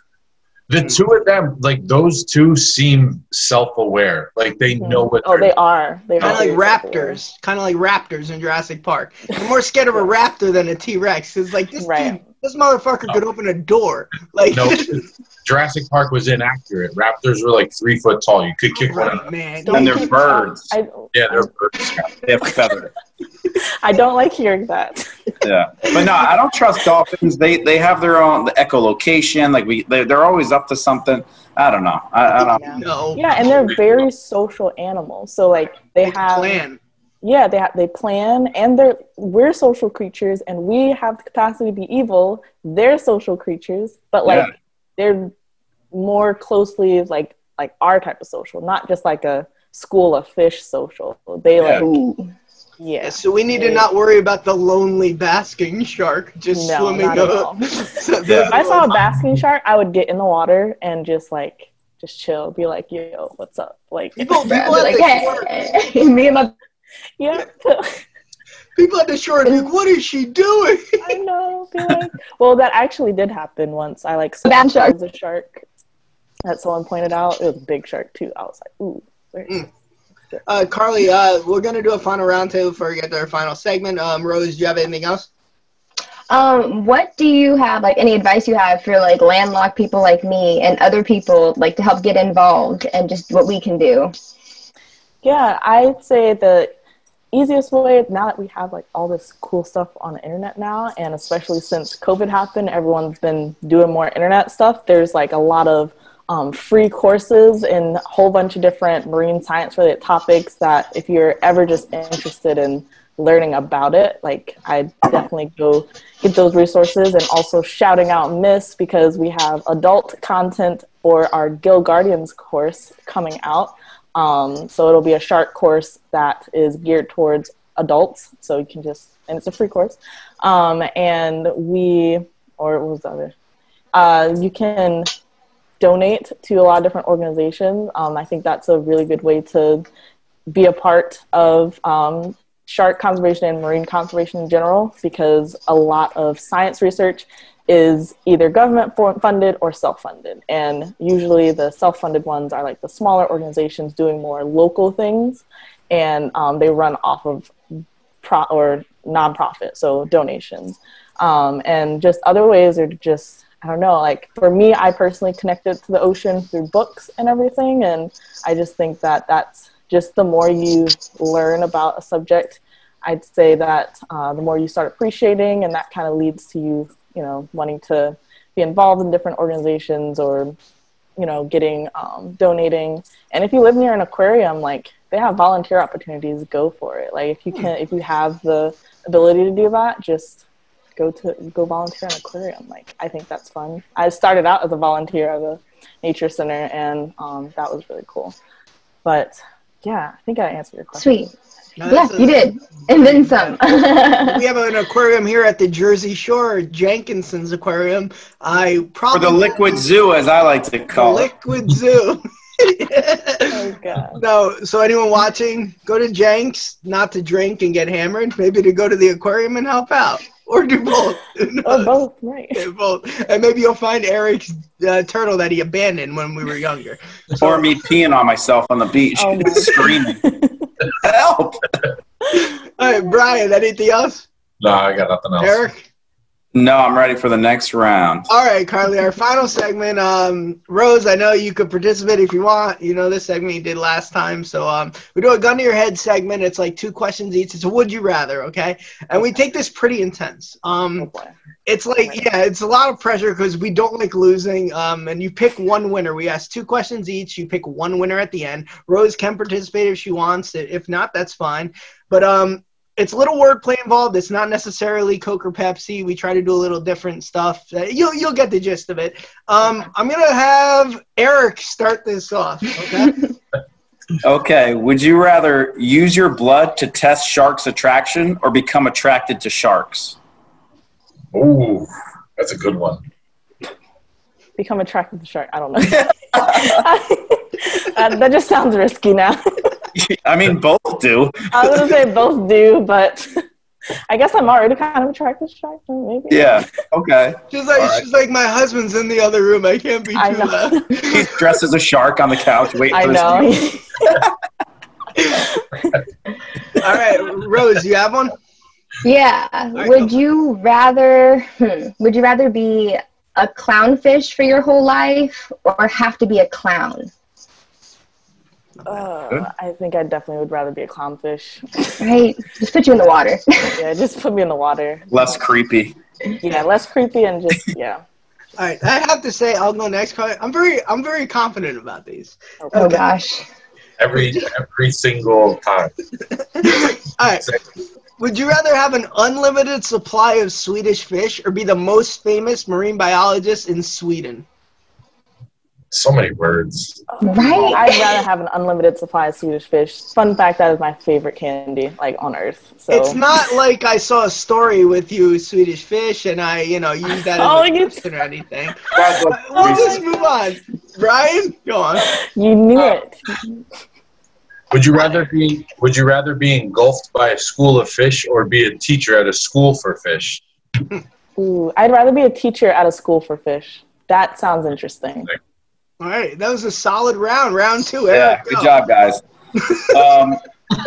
The hmm. two of them, like those two, seem self-aware. Like they hmm. know what. Oh, they're they are. They Kind of like raptors. Kind of like raptors in Jurassic Park. I'm more scared of a raptor than a T Rex. It's like this Right. dude, this motherfucker could oh. open a door. Like, No, Jurassic Park was inaccurate. Raptors were like three foot tall. You could kick one right, out. man. Don't And they're birds. I, Yeah, they're birds. They have feathers. I don't like hearing that. Yeah, but no, I don't trust dolphins. They they have their own echolocation. Like we, they, they're always up to something. I don't know. I, I don't. No. Yeah, and they're very social animals. So like they They have plan. yeah, they have they plan and they're we're social creatures and we have the capacity to be evil. They're social creatures, but like Yeah. they're more closely like like our type of social, not just like a school of fish social. They Yeah. like Ooh. Yeah. So we need to not worry about the lonely basking shark just No, swimming not at up. all. So If I saw a basking shark, I would get in the water and just like just chill, be like, "Yo, what's up?" Like, People, people, at like, the shore, hey, me and my yeah, people at the shore are like, what is she doing? I know. Like, well, that actually did happen once. I like saw Bad shark. there was a shark that someone pointed out. It was a big shark too. I was like, "Ooh." where- Mm. Uh, Carlee, uh, we're gonna do a final roundtable before we get to our final segment. Um, Rose, do you have anything else? Um, what do you have, like, any advice you have for, like, landlocked people like me and other people, like, to help get involved and just what we can do? Yeah, I'd say the easiest way now that we have like all this cool stuff on the internet now, and especially since COVID happened, everyone's been doing more internet stuff. There's like a lot of um, free courses in a whole bunch of different marine science related topics that if you're ever just interested in learning about it, like I'd definitely go get those resources and also shouting out Miss because we have adult content for our Gill Guardians course coming out. Um, so it'll be a shark course that is geared towards adults. So you can just, and it's a free course. Um, and we, or what was the other? Uh, you can donate to a lot of different organizations. Um, I think that's a really good way to be a part of um, shark conservation and marine conservation in general because a lot of science research is either government funded or self-funded and usually the self-funded ones are like the smaller organizations doing more local things and um, they run off of pro- or nonprofit so donations um, and just other ways are just i don't know like for me i personally connected to the ocean through books and everything and i just think that that's just the more you learn about a subject i'd say that uh, the more you start appreciating and that kind of leads to you you know wanting to be involved in different organizations or you know getting um, donating. And if you live near an aquarium like they have volunteer opportunities go for it. Like if you can if you have the ability to do that just go to go volunteer in an aquarium like i think that's fun i started out as a volunteer at a nature center and um, that was really cool but yeah i think i answered your question Sweet. No, Yeah, a- you did. And then some. We have an aquarium here at the Jersey Shore, Jenkinson's Aquarium. I Or probably the liquid zoo, as I like to The call it. Liquid Zoo. oh god no, so anyone watching, go to Jenks, not to drink and get hammered, maybe to go to the aquarium and help out, or do both. Or both right Yeah, both. And maybe you'll find Eric's uh, turtle that he abandoned when we were younger. Or me peeing on myself on the beach, Oh my- screaming, "Help!" All right, Brian, anything else? No, I got nothing else. Eric? No, I'm ready for the next round. All right, Carlee, our final segment. Um, Rose, I know you could participate if you want. You know this segment you did last time. So um, we do a gun to your head segment. It's like two questions each. It's a would you rather, okay? And we take this pretty intense. Um, it's like yeah, it's a lot of pressure because we don't like losing. Um, and you pick one winner. We ask two questions each. You pick one winner at the end. Rose can participate if she wants. If not, that's fine. But um, it's a little wordplay involved. It's not necessarily Coke or Pepsi. We try to do a little different stuff. Uh, you'll you'll get the gist of it. Um, I'm gonna have Eric start this off. Okay. Okay, would you rather use your blood to test sharks' attraction or become attracted to sharks? Ooh, that's a good one. Become attracted to shark. I don't know. uh, that just sounds risky now. I mean, both do. I was gonna say both do, but I guess I'm already kind of attracted to sharks. Maybe. Yeah. Okay. She's like she's like my husband's in the other room. I can't be too I know. loud. He's dressed as a shark on the couch, waiting I for know. All right, Rose, you have one. Yeah. right, would go. you rather? Hmm, would you rather be a clownfish for your whole life, or have to be a clown? Uh, I think I definitely would rather be a clownfish. Right. Just put you in the water. Yeah, just put me in the water. Less creepy. Yeah, less creepy and just yeah. All right, I have to say I'll go next. I'm very I'm very confident about these. oh gosh. Every every single time. All right. Would you rather have an unlimited supply of Swedish fish or be the most famous marine biologist in Sweden? So many words. Right. I'd rather have an unlimited supply of Swedish fish. Fun fact: that is my favorite candy, like on earth. So It's not like I saw a story with you Swedish fish and I, you know, use that as Oh, a question or anything. Guys, look, We'll just move on. Brian, go on. you knew uh, it. Would you rather be Would you rather be engulfed by a school of fish or be a teacher at a school for fish? Ooh, I'd rather be a teacher at a school for fish. That sounds interesting. All right, that was a solid round. Round two. Yeah, Eric, good go. job, guys. Um,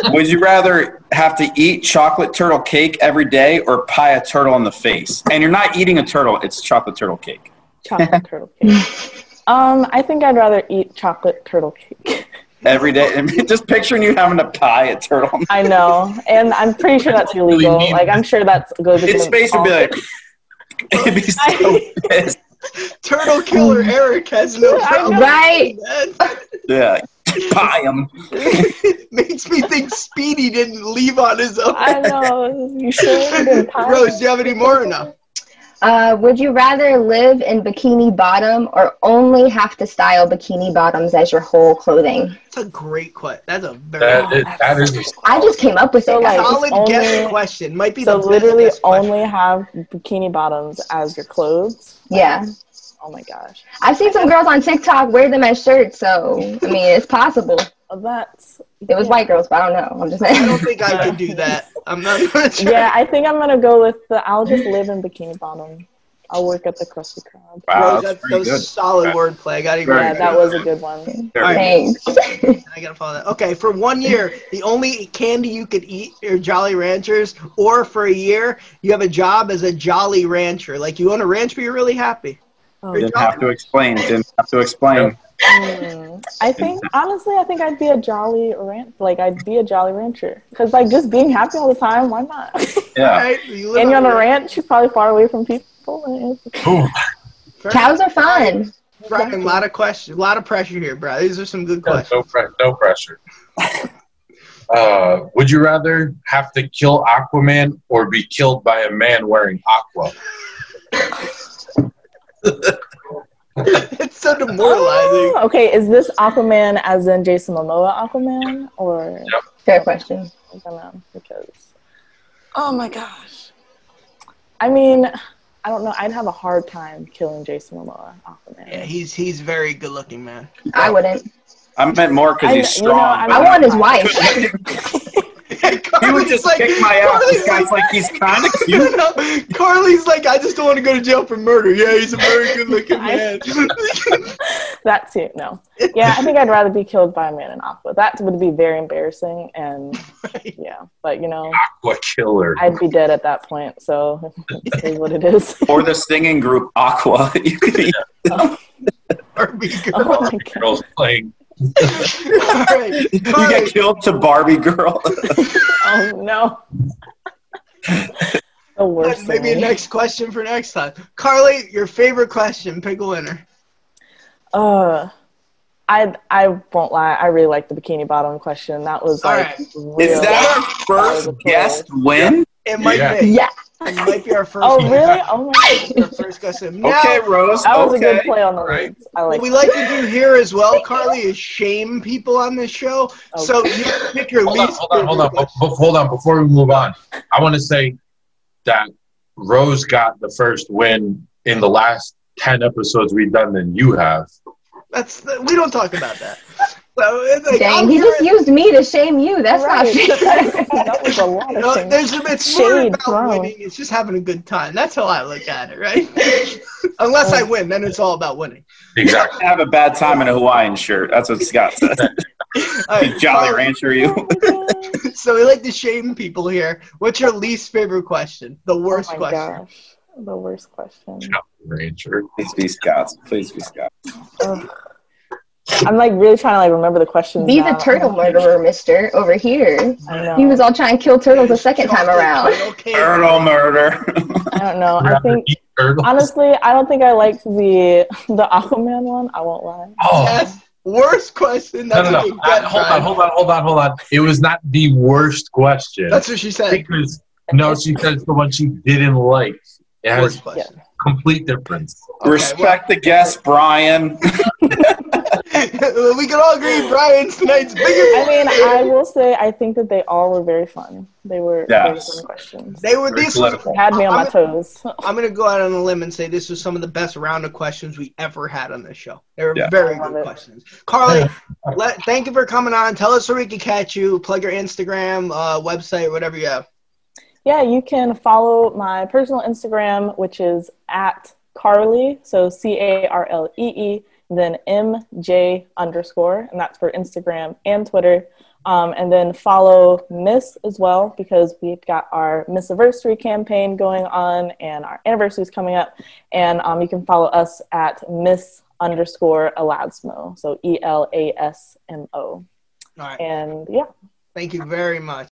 would you rather have to eat chocolate turtle cake every day or pie a turtle in the face? And you're not eating a turtle; it's chocolate turtle cake. Chocolate turtle cake. Um, I think I'd rather eat chocolate turtle cake. Every day, and just picturing you having to pie a turtle. I know, and I'm pretty sure that's illegal. mean- Like I'm sure that's goes. Its against face would be like, it'd be so pissed. Turtle killer mm. Eric has no problem. Right. Yeah, pie him. makes me think Speedy didn't leave on his own. I know. You sure? Didn't? Rose, do you have any more or no? Uh, would you rather live in bikini bottom or only have to style bikini bottoms as your whole clothing? That's a great question. That's a very That is, that is a I just came up with So, it. like, guys. solid only- guess question. Might be So the literally only have bikini bottoms as your clothes. yeah. Oh my gosh. I've seen some girls on TikTok wear them as shirts, so I mean it's possible. Well, that's It was white girls, but I don't know. I'm just saying. I don't think I could do that. I'm not gonna try. yeah. I think I'm gonna go with the. I'll just live in bikini bottom. I'll work at the Krusty Krab. Wow, Rose, that's that, that pretty was good. solid wordplay. I gotta Very Yeah, that was a good one. All right. Thanks. I gotta follow that. Okay, for one year, the only candy you could eat are Jolly Ranchers, or for a year, you have a job as a Jolly Rancher. Like you own a ranch, but you're really happy. Oh, Didn't have to explain. Didn't have to explain. Mm, I think honestly, I think I'd be a jolly ranch. Like I'd be a jolly rancher because like just being happy all the time. Why not? Yeah. All right, you and you're on on a ranch. You're probably far away from people. and it's- Ooh, Fair Cows are fun. Brian, a lot of questions, a lot of pressure here, bro. These are some good questions. no, pre- no pressure. Uh, would you rather have to kill Aquaman or be killed by a man wearing aqua? it's so demoralizing. Oh, okay, is this Aquaman as in Jason Momoa Aquaman or Fair question. I don't know because oh my gosh. I mean, I don't know. I'd have a hard time killing Jason Momoa Aquaman. Yeah, he's he's very good looking, man. I wouldn't. I meant more because I- he's you know, strong. I I want his wife. he would just kick my ass. This guy's like, he's kind of cute. No, Carlee's like, I just don't want to go to jail for murder. Yeah, he's a very good looking man. that too. No. Yeah, I think I'd rather be killed by a man in aqua. That would be very embarrassing, and Right. yeah. But you know, Aqua killer. I'd be dead at that point. So it is what it is. Or the singing group Aqua. You could be, oh. Barbie girl. Oh my god. Girls playing. All right. you Carlee, get killed to Barbie girl. Oh no. The worst. maybe a thing. next question for next time. Carlee, your favorite question. Pick a winner. Uh, I I won't lie. I really like the bikini bottom question. That was All like. right. Is that our first guest win? It might Yeah. be. Yeah. It might be our oh, first. Oh really? Oh my. Our first question. Now, Okay, Rose. That was a good play on the Right. words. I What like. we like to do here as well, Carlee, is shame people on this show. Okay. So you pick your Hold on, least. hold on, hold on, favorite Be- be- hold on. Before we move on, I want to say that Rose got the first win in the last ten episodes we've done than you have. That's the, we don't talk about that. So it's like, Dang, I'm he just used me to shame you. That's Right. not fair. that was a lot you of know, things. there's it's more Shade about thrown. winning. It's just having a good time. That's how I look at it, right? Unless I win, then it's all about winning. Exactly. Have a bad time in a Hawaiian shirt. That's what Scott said. All right, Jolly Carlee, Rancher, you. So we like to shame people here. What's your least favorite question? The oh worst oh my question. gosh. The worst question. Jolly Rancher. Please be Scott. Please be Scott. Ugh. I'm like really trying to like remember the questions. Be the turtle murderer, mister, over here. He was all trying to kill turtles the second time Chocolate around. turtle cake. Turtle murder. I don't know. I think honestly, I don't think I liked the the Aquaman one. I won't lie. Oh. Yes. Worst question. No, That's no, what no. you I- uh, hold on, hold on, hold on, hold on. It was not the worst question. That's what she said. because no, she said it's the one she didn't like. It has Worst question. complete difference. Okay, Respect the guest, Brian. well, we can all agree Brian's tonight's biggest. I mean, I will say I think that they all were very fun. They were very Yes. fun questions. They were Very these. Was. They had me on my I'm- toes. I'm gonna go out on a limb and say this was some of the best round of questions we ever had on this show. They were Yeah. very good it. questions. Carlee, let, thank you for coming on. Tell us where we can catch you. Plug your Instagram, uh, website, whatever you have. Yeah, you can follow my personal Instagram, which is at Carlee, so C A R L E E, then M J underscore, and that's for Instagram and Twitter. Um, and then follow Miss as well because we've got our Miss Anniversary campaign going on and our anniversary is coming up. And um, you can follow us at Miss underscore Elasmo, so E L A S M O. All right. And yeah, Thank you very much.